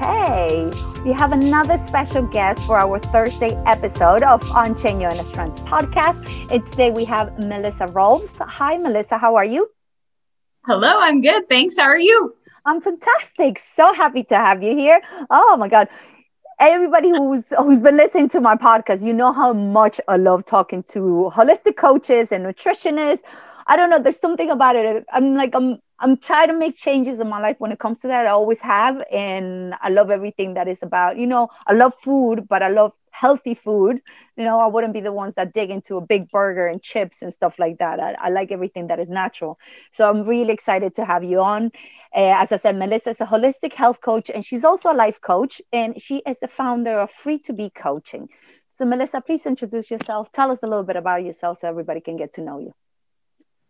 Okay, we have another special guest for our Thursday episode of Unchain Your Inner Strength podcast. And today we have Melissa Rolfs. Hi, Melissa. How are you? Hello, I'm good. Thanks. How are you? I'm fantastic. So happy to have you here. Oh my God. Everybody who's who's been listening to my podcast, you know how much I love talking to holistic coaches and nutritionists. I don't know, there's something about it. I'm like I'm I'm trying to make changes in my life when it comes to that. I always have. And I love everything that is about, you know, I love food, but I love healthy food. You know, I wouldn't be the ones that dig into a big burger and chips and stuff like that. I, I like everything that is natural. So I'm really excited to have you on. Uh, as I said, Melissa is a holistic health coach and she's also a life coach. And she is the founder of Free to Be Coaching. So, Melissa, please introduce yourself. Tell us a little bit about yourself so everybody can get to know you.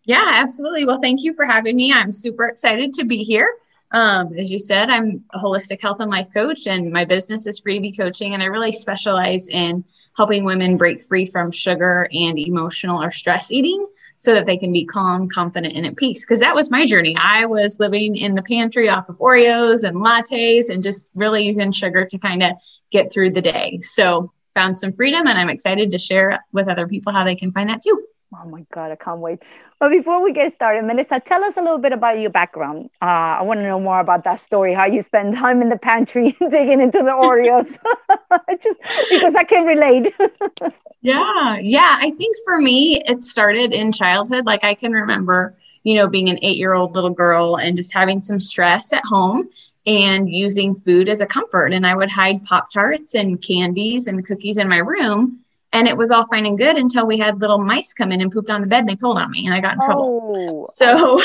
Yeah, absolutely. Well, thank you for having me. I'm super excited to be here. Um, as you said, I'm a holistic health and life coach, and my business is Free to Be Coaching. And I really specialize in helping women break free from sugar and emotional or stress eating so that they can be calm, confident, and at peace. Because that was my journey. I was living in the pantry off of Oreos and lattes and just really using sugar to kind of get through the day. So, found some freedom, and I'm excited to share with other people how they can find that too. Oh my God, I can't wait. But before we get started, Melissa, tell us a little bit about your background. Uh, I want to know more about that story, how you spend time in the pantry digging into the Oreos. Just because I can relate. yeah, yeah. I think for me, it started in childhood. Like I can remember, you know, being an eight year old little girl and just having some stress at home and using food as a comfort. And I would hide Pop Tarts and candies and cookies in my room and it was all fine and good until we had little mice come in and pooped on the bed and they told on me and I got in trouble. Oh. So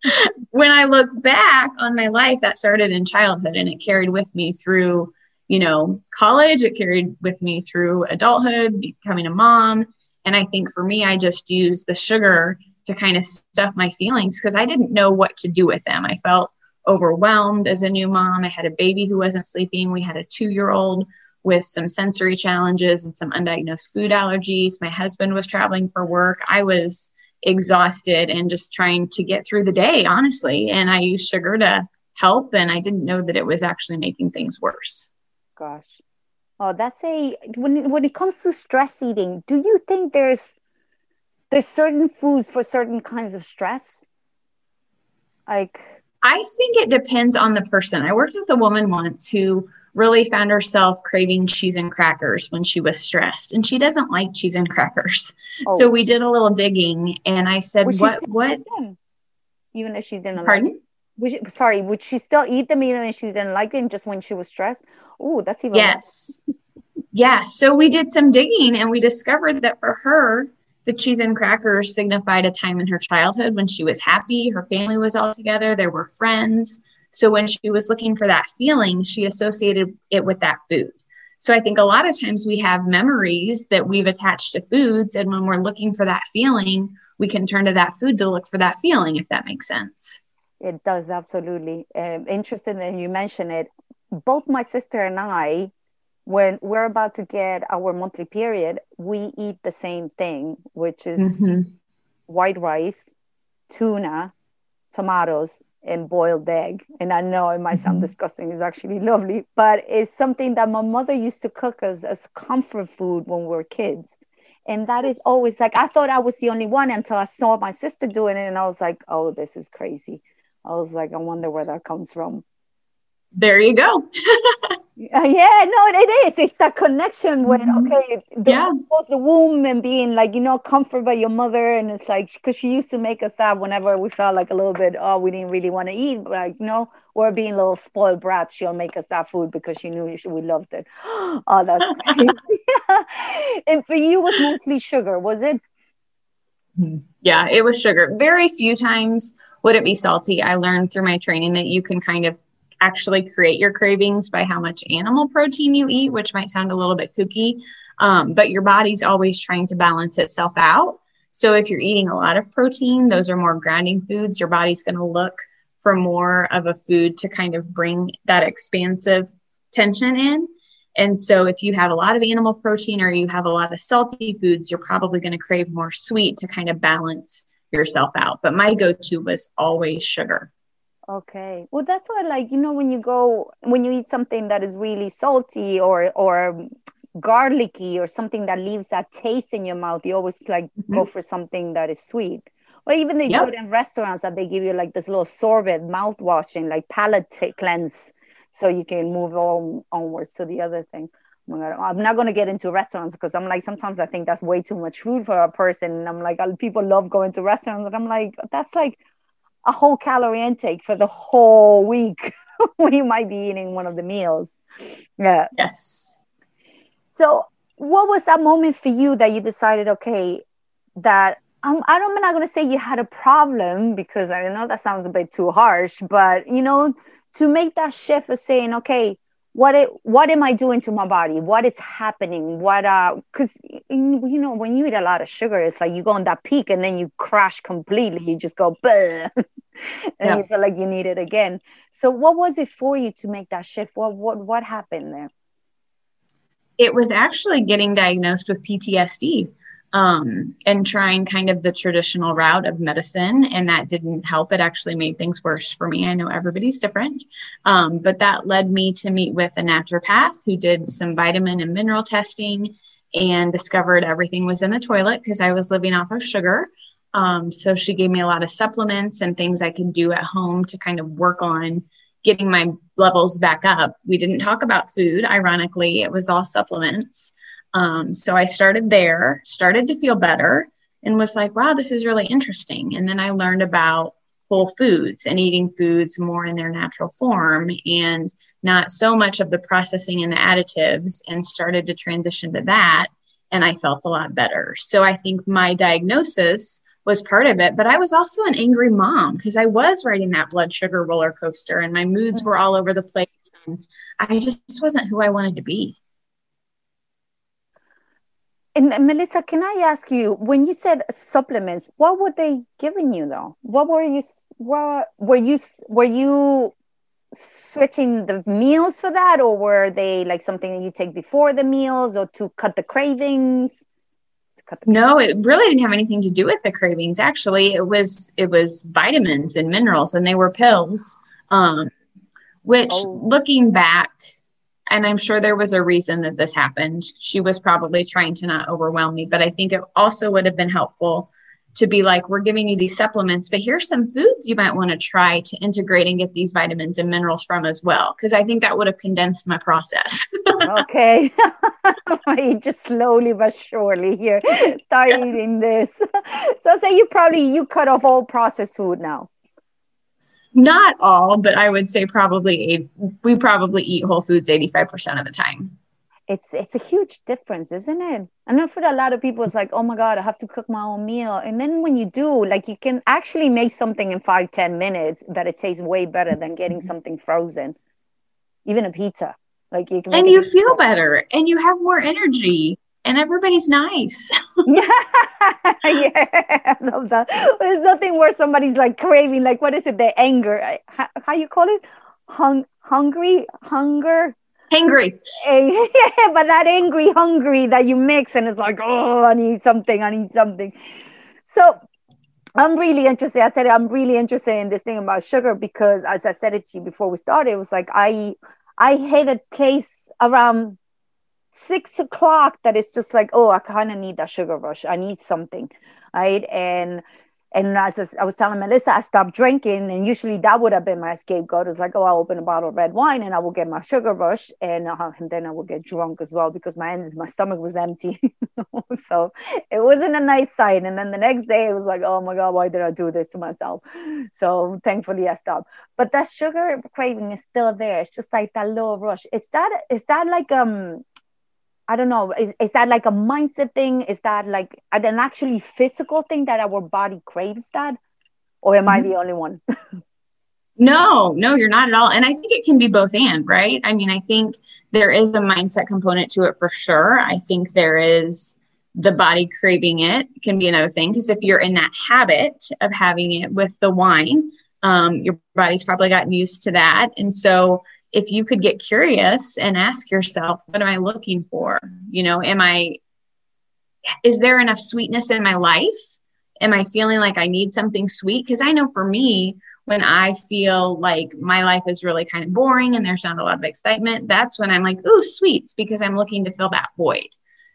when I look back on my life, that started in childhood and it carried with me through, you know, college. It carried with me through adulthood, becoming a mom. And I think for me, I just used the sugar to kind of stuff my feelings because I didn't know what to do with them. I felt overwhelmed as a new mom. I had a baby who wasn't sleeping. We had a two year old with some sensory challenges and some undiagnosed food allergies. My husband was traveling for work. I was exhausted and just trying to get through the day, honestly. And I used sugar to help, and I didn't know that it was actually making things worse. Gosh. Oh, that's a when when it comes to stress eating, do you think there's there's certain foods for certain kinds of stress? Like I think it depends on the person. I worked with a woman once who really found herself craving cheese and crackers when she was stressed. And she doesn't like cheese and crackers. Oh. so we did a little digging and i said what what even if she didn't pardon? Like would she, sorry would she still eat them even if she didn't like them just when she was stressed? Oh that's even yes. Yeah so we did some digging and we discovered that for her the cheese and crackers signified a time in her childhood when she was happy her family was all together there were friends so when she was looking for that feeling, she associated it with that food. So I think a lot of times we have memories that we've attached to foods. And when we're looking for that feeling, we can turn to that food to look for that feeling, if that makes sense. It does, absolutely. Um, interesting that you mention it. Both my sister and I, when we're about to get our monthly period, we eat the same thing, which is mm-hmm. white rice, tuna, tomatoes, and boiled egg. And I know it might sound mm-hmm. disgusting, it's actually lovely, but it's something that my mother used to cook us as comfort food when we were kids. And that is always like, I thought I was the only one until I saw my sister doing it. And I was like, oh, this is crazy. I was like, I wonder where that comes from. there you go. Uh, yeah, no, it is. It's that connection with mm-hmm. okay, the, yeah. the womb and being like you know comforted by your mother, and it's like because she used to make us that whenever we felt like a little bit oh we didn't really want to eat, but like you know we're being little spoiled brats. She'll make us that food because she knew we loved it. oh, that's crazy. and for you, was mostly sugar, was it? Mm-hmm. Yeah, it was sugar. Very few times would it be salty. I learned through my training that you can kind of actually create your cravings by how much animal protein you eat, which might sound a little bit kooky, um, but your body's always trying to balance itself out. So if you're eating a lot of protein, those are more grounding foods. Your body's going to look for more of a food to kind of bring that expansive tension in. And so if you have a lot of animal protein or you have a lot of salty foods, you're probably going to crave more sweet to kind of balance yourself out. But my go to was always sugar. Okay. Well, that's why, like, you know, when you go, when you eat something that is really salty or, or, garlicky or something that leaves that taste in your mouth you always like mm-hmm. go for something that is sweet or even they yep. do it in restaurants that they give you like this little sorbet mouth washing like palate t- cleanse so you can move on onwards to the other thing I'm not going to get into restaurants because I'm like, sometimes I think that's way too much food for a person. And I'm like, people love going to restaurants. And I'm like, that's like a whole calorie intake for the whole week when you might be eating one of the meals. Yeah. Yes. So, what was that moment for you that you decided, okay, that um, I'm, I'm not going to say you had a problem because I know that sounds a bit too harsh, but you know, to make that shift of saying, okay, what it what am i doing to my body? What is happening? What uh because you know when you eat a lot of sugar it's like you go on that peak and then you crash completely. You just go and yeah. you feel like you need it again. So what was it for you to make that shift? What what what happened there? It was actually getting diagnosed with ptsd um, and trying kind of the traditional route of medicine. And that didn't help. It actually made things worse for me. I know everybody's different. Um, but that led me to meet with a naturopath who did some vitamin and mineral testing and discovered everything was in the toilet because I was living off of sugar. Um, so she gave me a lot of supplements and things I could do at home to kind of work on getting my levels back up. We didn't talk about food, ironically, it was all supplements. Um, so I started there, started to feel better, and was like, wow, this is really interesting. And then I learned about whole foods and eating foods more in their natural form and not so much of the processing and the additives, and started to transition to that. And I felt a lot better. So I think my diagnosis was part of it, but I was also an angry mom because I was riding that blood sugar roller coaster and my moods were all over the place. And I just wasn't who I wanted to be. And Melissa, can I ask you, when you said supplements, what were they giving you though? What were you what were you were you switching the meals for that or were they like something that you take before the meals or to cut the cravings? Cut the no, it really didn't have anything to do with the cravings. Actually, it was it was vitamins and minerals and they were pills. Um, which oh. looking back and I'm sure there was a reason that this happened. She was probably trying to not overwhelm me, but I think it also would have been helpful to be like, we're giving you these supplements, but here's some foods you might want to try to integrate and get these vitamins and minerals from as well. Cause I think that would have condensed my process. okay. just slowly but surely here start yes. eating this. So say you probably you cut off all processed food now not all, but I would say probably eight, we probably eat whole foods 85% of the time. It's it's a huge difference, isn't it? I know for a lot of people, it's like, oh my God, I have to cook my own meal. And then when you do, like you can actually make something in five ten minutes that it tastes way better than getting something frozen. Even a pizza. Like you can And you feel better and you have more energy and everybody's nice. yeah, yeah, I love that. There's nothing worse. Somebody's like craving, like what is it? The anger. How, how you call it? Hung, hungry, hunger. Hungry. Eh, yeah, but that angry, hungry that you mix, and it's like, oh, I need something. I need something. So I'm really interested. I said I'm really interested in this thing about sugar because, as I said it to you before we started, it was like I I a place around six o'clock that it's just like, oh, I kind of need that sugar rush. I need something, right? And And as I was telling Melissa, I stopped drinking, and usually that would have been my scapegoat. It's like, oh, I'll open a bottle of red wine, and I will get my sugar rush, and, uh, and then I will get drunk as well because my my stomach was empty. so it wasn't a nice sight. And then the next day, it was like, oh my god, why did I do this to myself? So thankfully, I stopped. But that sugar craving is still there. It's just like that little rush. Is that is that like um I don't know. Is, is that like a mindset thing? Is that like an actually physical thing that our body craves that? Or am mm-hmm. I the only one? no, no, you're not at all. And I think it can be both and, right? I mean, I think there is a mindset component to it for sure. I think there is the body craving it can be another thing because if you're in that habit of having it with the wine, um, your body's probably gotten used to that. And so if you could get curious and ask yourself, what am I looking for? You know, am I, is there enough sweetness in my life? Am I feeling like I need something sweet? Because I know for me, when I feel like my life is really kind of boring and there's not a lot of excitement, that's when I'm like, ooh, sweets, because I'm looking to fill that void.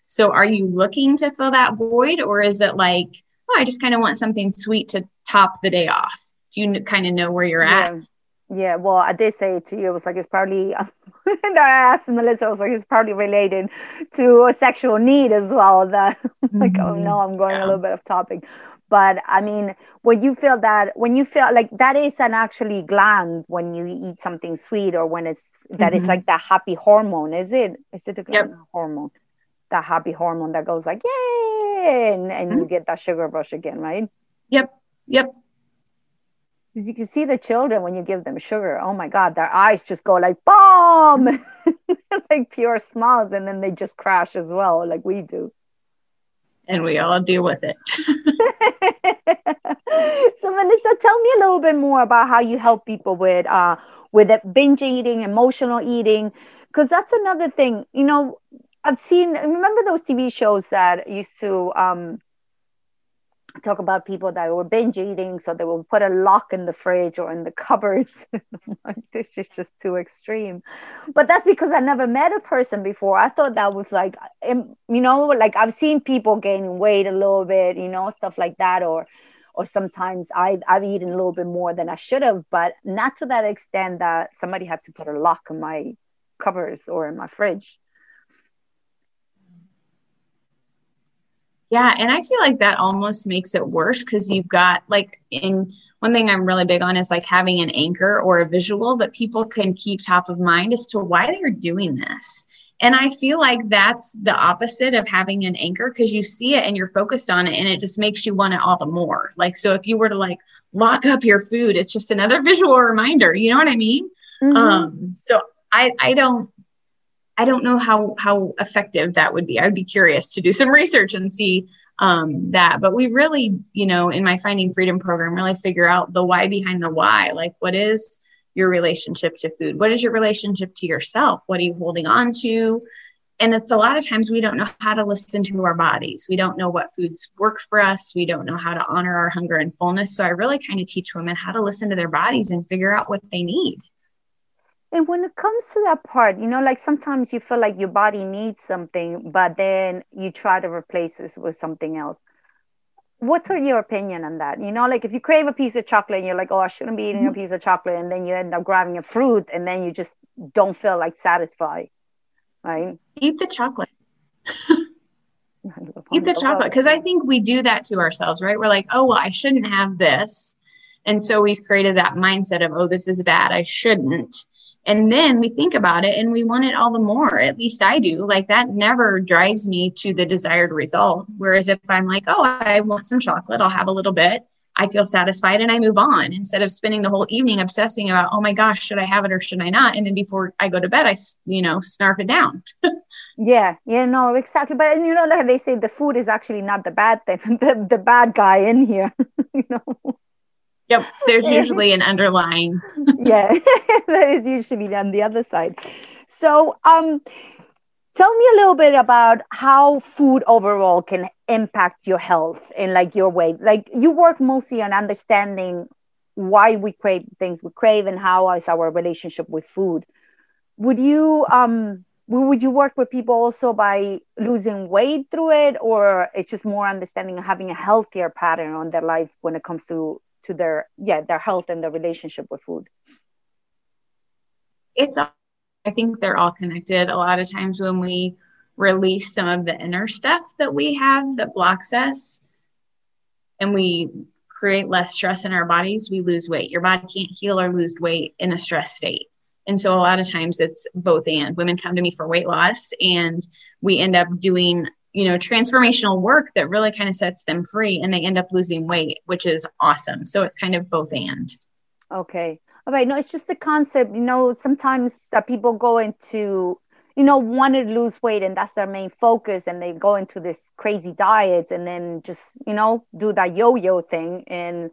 So are you looking to fill that void or is it like, oh, I just kind of want something sweet to top the day off? Do you kind of know where you're at? Yeah. Well, I did say it to you. It was like it's probably. I asked Melissa. I was like, it's probably related to a sexual need as well. That like, mm-hmm. oh no, I'm going yeah. a little bit off topic. But I mean, when you feel that, when you feel like that is an actually gland when you eat something sweet, or when it's that mm-hmm. is like that happy hormone. Is it? Is it a gland yep. hormone? The happy hormone that goes like yay, and, and mm-hmm. you get that sugar rush again, right? Yep. Yep you can see the children when you give them sugar. Oh my God, their eyes just go like bomb, like pure smiles, and then they just crash as well, like we do. And we all deal with it. so, Melissa, tell me a little bit more about how you help people with uh, with binge eating, emotional eating, because that's another thing. You know, I've seen. Remember those TV shows that used to um, talk about people that were binge eating, so they will put a lock in the fridge or in the cupboards. this is just too extreme. But that's because I never met a person before. I thought that was like, you know, like I've seen people gaining weight a little bit, you know, stuff like that, or or sometimes I, I've eaten a little bit more than I should have, but not to that extent that somebody had to put a lock in my cupboards or in my fridge. Yeah, and I feel like that almost makes it worse because you've got like in one thing I'm really big on is like having an anchor or a visual that people can keep top of mind as to why they're doing this. And I feel like that's the opposite of having an anchor because you see it and you're focused on it and it just makes you want it all the more. Like, so if you were to like lock up your food, it's just another visual reminder. You know what I mean? Mm-hmm. Um, so I, I don't, I don't know how how effective that would be. I would be curious to do some research and see um, that. But we really, you know, in my Finding Freedom program, really figure out the why behind the why. Like, what is your relationship to food? What is your relationship to yourself? What are you holding on to? And it's a lot of times we don't know how to listen to our bodies. We don't know what foods work for us. We don't know how to honor our hunger and fullness. So I really kind of teach women how to listen to their bodies and figure out what they need. And when it comes to that part, you know, like sometimes you feel like your body needs something, but then you try to replace it with something else. What's your opinion on that? You know, like if you crave a piece of chocolate and you're like, oh, I shouldn't be eating mm-hmm. a piece of chocolate, and then you end up grabbing a fruit and then you just don't feel like satisfied, right? Eat the chocolate. Eat the chocolate. Because I think we do that to ourselves, right? We're like, oh, well, I shouldn't have this. And so we've created that mindset of, oh, this is bad. I shouldn't. And then we think about it and we want it all the more. At least I do. Like that never drives me to the desired result. Whereas if I'm like, oh, I want some chocolate, I'll have a little bit. I feel satisfied and I move on instead of spending the whole evening obsessing about, oh my gosh, should I have it or should I not? And then before I go to bed, I, you know, snarf it down. yeah, yeah, no, exactly. But you know, like they say, the food is actually not the bad thing, the, the bad guy in here, you know. Yep, there's usually an underlying. yeah, that is usually on the other side. So, um, tell me a little bit about how food overall can impact your health and like your weight. Like you work mostly on understanding why we crave things we crave and how is our relationship with food. Would you um would you work with people also by losing weight through it or it's just more understanding and having a healthier pattern on their life when it comes to to their yeah their health and their relationship with food. It's i think they're all connected. A lot of times when we release some of the inner stuff that we have that blocks us and we create less stress in our bodies we lose weight. Your body can't heal or lose weight in a stress state. And so a lot of times it's both and. Women come to me for weight loss and we end up doing, you know, transformational work that really kind of sets them free and they end up losing weight, which is awesome. So it's kind of both and. Okay. All right. No, it's just the concept, you know, sometimes that people go into, you know, want to lose weight and that's their main focus and they go into this crazy diets and then just, you know, do that yo-yo thing and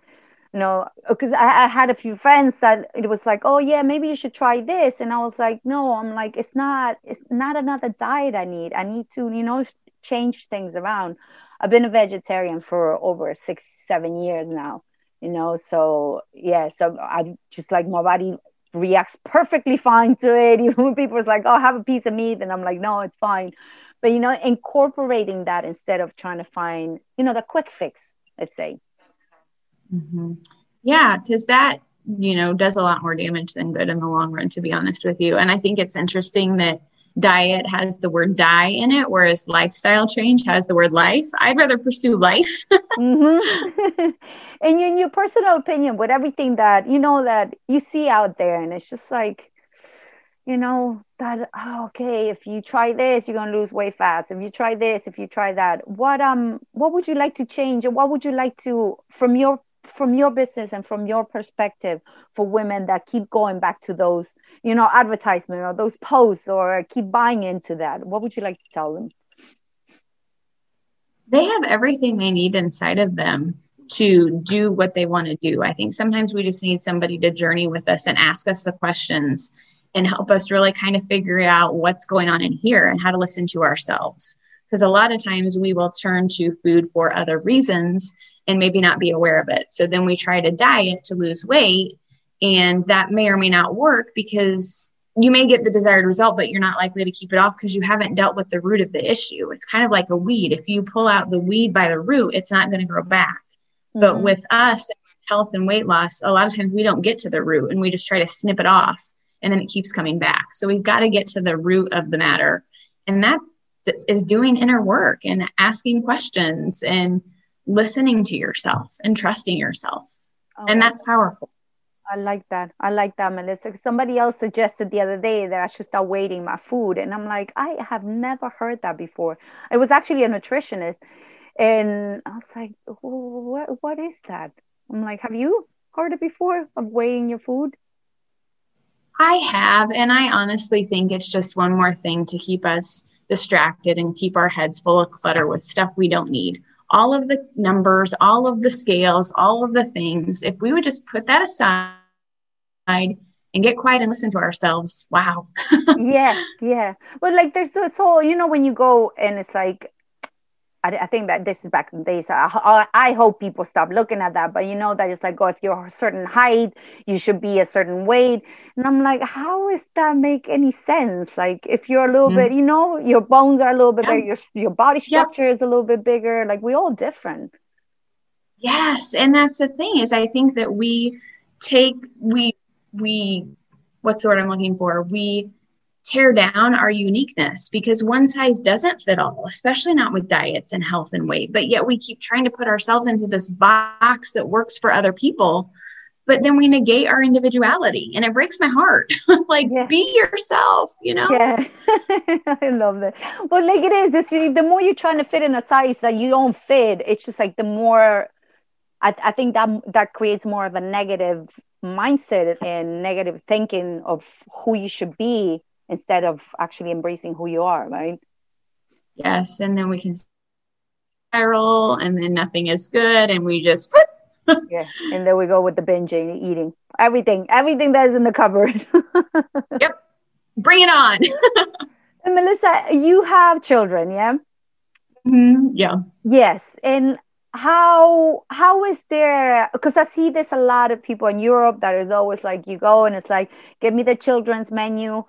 you know, because I, I, had a few friends that it was like, oh yeah, maybe you should try this, and I was like, no, I'm like, it's not, it's not another diet I need. I need to, you know, change things around. I've been a vegetarian for over six, seven years now, you know, so yeah, so I just like my body reacts perfectly fine to it. Even when people are like, oh, have a piece of meat, and I'm like, no, it's fine. But you know, incorporating that instead of trying to find, you know, the quick fix, let's say. Mm-hmm. Yeah, because that, you know, does a lot more damage than good in the long run, to be honest with you. And I think it's interesting that diet has the word die in it, whereas lifestyle change has the word life. I'd rather pursue life. mm-hmm. and in your personal opinion, with everything that, you know, that you see out there, and it's just like, you know that oh, okay if you try this you're to lose weight fast if you try this if you try that what um what would you like to change or what would you like to from your from your business and from your perspective for women that keep going back to those you know advertisement or those posts or keep buying into that what would you like to tell them? They have everything they need inside of them to do what they want to do. I think sometimes we just need somebody to journey with us and ask us the questions and help us really kind of figure out what's going on in here and how to listen to ourselves. Because a lot of times we will turn to food for other reasons and maybe not be aware of it. So then we try to diet to lose weight, and that may or may not work because you may get the desired result, but you're not likely to keep it off because you haven't dealt with the root of the issue. It's kind of like a weed. If you pull out the weed by the root, it's not going to grow back. Mm-hmm. But with us, health and weight loss, a lot of times we don't get to the root and we just try to snip it off and then it keeps coming back. So we've got to get to the root of the matter. And that is doing inner work and asking questions and listening to yourself and trusting yourself. Oh, and that's powerful. I like that. I like that, Melissa. Somebody else suggested the other day that I should start weighting my food. And I'm like, I have never heard that before. It was actually a nutritionist. And I was like, what, what is that? I'm like, have you heard it before of weighing your food? I have. And I honestly think it's just one more thing to keep us distracted and keep our heads full of clutter with stuff we don't need all of the numbers, all of the scales, all of the things, if we would just put that aside and get quiet and listen to ourselves, wow. yeah, yeah. Well, like there's this whole, you know, when you go and it's like, I, I think that this is back in the days. I, I, hope people stop looking at that. But you know that it's like, oh, if you're a certain height, you should be a certain weight. And I'm like, how does that make any sense? Like, if you're a little mm-hmm. bit, you know, your bones are a little bit yeah. bigger, your your body structure is a little bit bigger. Like, we all different. Yes, and that's the thing is, I think that we take we we what's the word I'm looking for? We tear down our uniqueness because one size doesn't fit all, especially not with diets and health and weight. But yet we keep trying to put ourselves into this box that works for other people. But then we negate our individuality and it breaks my heart. like, yeah. be yourself, you know? Yeah, I love that. But like it is, it's, the more you're trying to fit in a size that you don't fit, it's just like the more I, I think that that creates more of a negative mindset and negative thinking of who you should be instead of actually embracing who you are, right? Yes. And then we can spiral and then nothing is good and we just yeah. And there we go with the binging, eating. Everything, everything that is in the cupboard. yep. Bring it on. and Melissa, you have children, yeah? Mm-hmm. Yeah. Yes. And how how is there because i see this a lot of people in europe that is always like you go and it's like give me the children's menu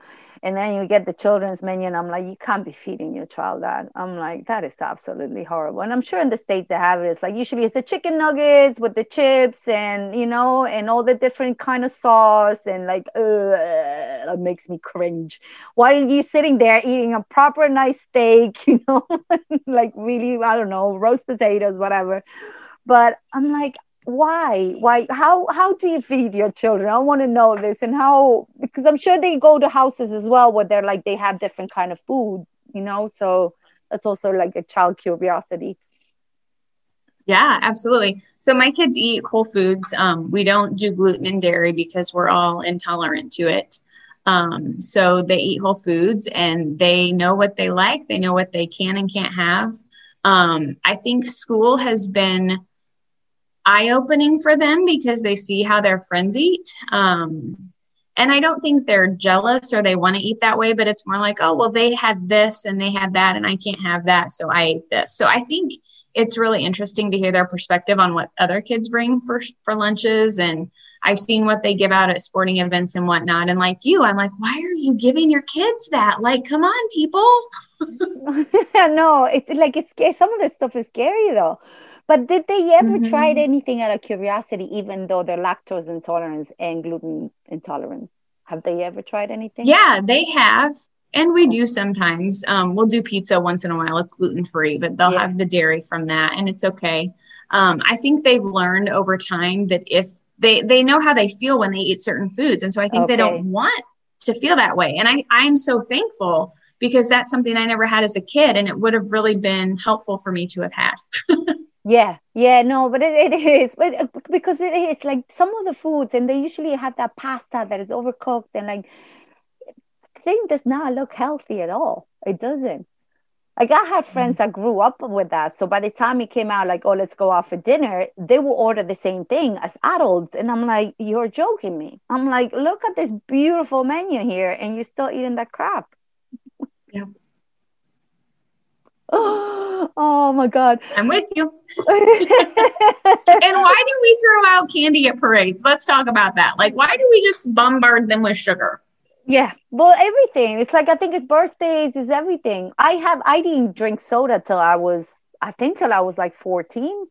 and then you get the children's menu and i'm like you can't be feeding your child that. I'm like that is absolutely horrible. And i'm sure in the states they have it. It's like usually it's the chicken nuggets with the chips and you know and all the different kind of sauce and like uh, it makes me cringe. While you sitting there eating a proper nice steak you know like really i don't know roast potatoes whatever. But i'm like why? Why? How how do you feed your children? I want to know this and how because i'm sure they go to houses as well where they're like they have different kind of food you know? So that's also like a child curiosity. Yeah absolutely. So my kids eat whole foods. Um, we don't do gluten and dairy because we're all intolerant to it. Um, so they eat whole foods and they know what they like they know what they can and can't have. Um, i think school has been eye opening for them because they see how their friends eat. Um, and I don't think they're jealous or they want to eat that way, but it's more like, oh, well, they had this and they had that, and I can't have that, so I ate this. So I think it's really interesting to hear their perspective on what other kids bring for for lunches and I've seen what they give out at sporting events and whatnot. And like you, I'm like, why are you giving your kids that? Like, come on, people. no, it's like it's some of this stuff is scary though. But did they ever mm-hmm. tried anything out of curiosity, even though they're lactose intolerant and gluten intolerant? Have they ever tried anything? Yeah, they have. And we do sometimes. Um, we'll do pizza once in a while. It's gluten free, but they'll yeah. have the dairy from that, and it's okay. Um, I think they've learned over time that if they they know how they feel when they eat certain foods, and so I think okay. they don't want to feel that way. And I I'm so thankful because that's something I never had as a kid, and it would have really been helpful for me to have had. Yeah, yeah, no, but it, it is but uh, because it is like some of the foods, and they usually have that pasta that is overcooked, and like thing does not look healthy at all. It doesn't. Like I had friends mm-hmm. that grew up with that, so by the time it came out, like, oh, let's go out for dinner, they will order the same thing as adults, and I'm like, you're joking me. I'm like, look at this beautiful menu here, and you're still eating that crap. Yeah. Oh my God. I'm with you. and why do we throw out candy at parades? Let's talk about that. Like, why do we just bombard them with sugar? Yeah, well, everything. It's like I think it's birthdays, is everything. I have I didn't drink soda till I was I think till I was like 14.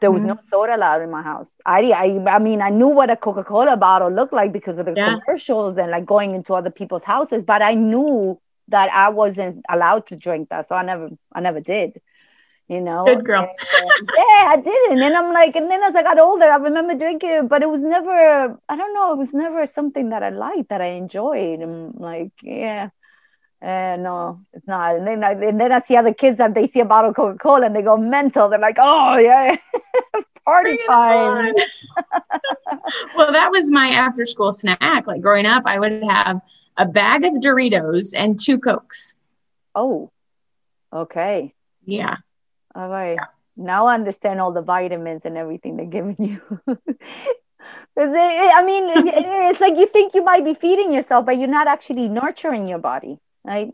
There was mm-hmm. no soda allowed in my house. I, I I mean I knew what a Coca-Cola bottle looked like because of the yeah. commercials and like going into other people's houses, but I knew that I wasn't allowed to drink that. So I never, I never did. You know, good girl. And, yeah, I didn't. And I'm like, and then as I got older, I remember drinking it, but it was never, I don't know, it was never something that I liked, that I enjoyed. And like, yeah. Uh, no, it's not. And then, I, and then I see other kids that they see a bottle of Coca Cola and they go mental. They're like, oh, yeah, party time. well, that was my after school snack. Like growing up, I would have a bag of Doritos, and two Cokes. Oh, okay. Yeah. All right. Yeah. Now I understand all the vitamins and everything they're giving you. I mean, it's like you think you might be feeding yourself, but you're not actually nurturing your body, right?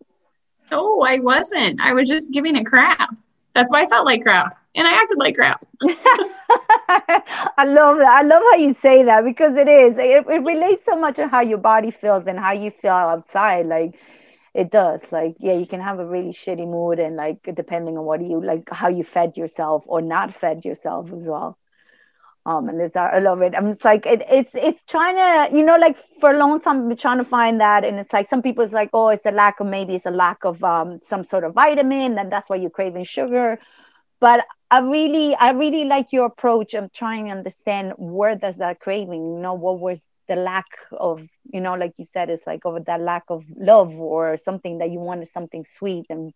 No, I wasn't. I was just giving it crap. That's why I felt like crap and I acted like crap. I love that. I love how you say that because it is. It, it relates so much on how your body feels and how you feel outside. Like it does. Like, yeah, you can have a really shitty mood and like depending on what you like how you fed yourself or not fed yourself as well. Um, and this I love it. I'm just like it, it's it's trying to, you know, like for a long time I've trying to find that, and it's like some people it's like, oh, it's a lack of maybe it's a lack of um some sort of vitamin, and that's why you're craving sugar but I really, I really like your approach of trying to understand where does that craving, you know, what was the lack of, you know, like you said, it's like over that lack of love or something that you wanted something sweet and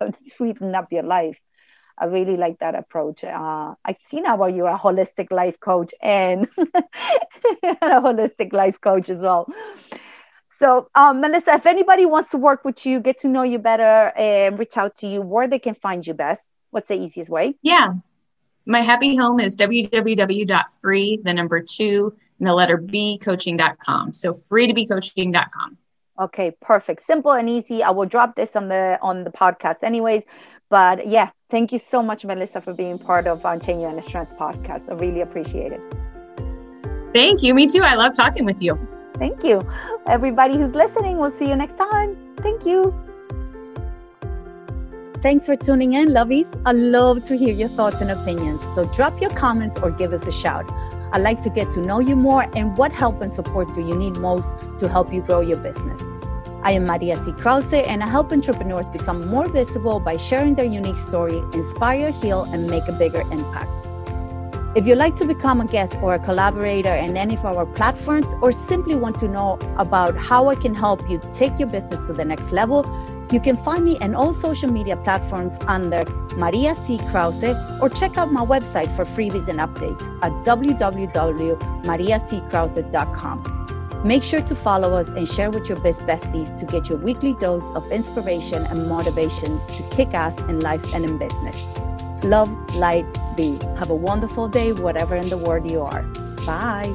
sweeten up your life. I really like that approach. Uh, I see now why you're a holistic life coach and a holistic life coach as well. So, um, Melissa, if anybody wants to work with you, get to know you better, and reach out to you, where they can find you best. What's the easiest way? Yeah. My happy home is www.free, the number two, and the letter B coaching.com. So free to be coaching.com. Okay, perfect. Simple and easy. I will drop this on the on the podcast anyways. But yeah, thank you so much, Melissa, for being part of uh, Unchain Your Inner Strength podcast. I really appreciate it. Thank you. Me too. I love talking with you. Thank you. Everybody who's listening, we'll see you next time. Thank you. Thanks for tuning in, lovies. I love to hear your thoughts and opinions. So drop your comments or give us a shout. I'd like to get to know you more and what help and support do you need most to help you grow your business. I am Maria C. Krause, and I help entrepreneurs become more visible by sharing their unique story, inspire, heal, and make a bigger impact. If you'd like to become a guest or a collaborator in any of our platforms, or simply want to know about how I can help you take your business to the next level, you can find me on all social media platforms under Maria C. Krause or check out my website for freebies and updates at www.mariackrause.com. Make sure to follow us and share with your best besties to get your weekly dose of inspiration and motivation to kick ass in life and in business. Love, light, be. Have a wonderful day, whatever in the world you are. Bye.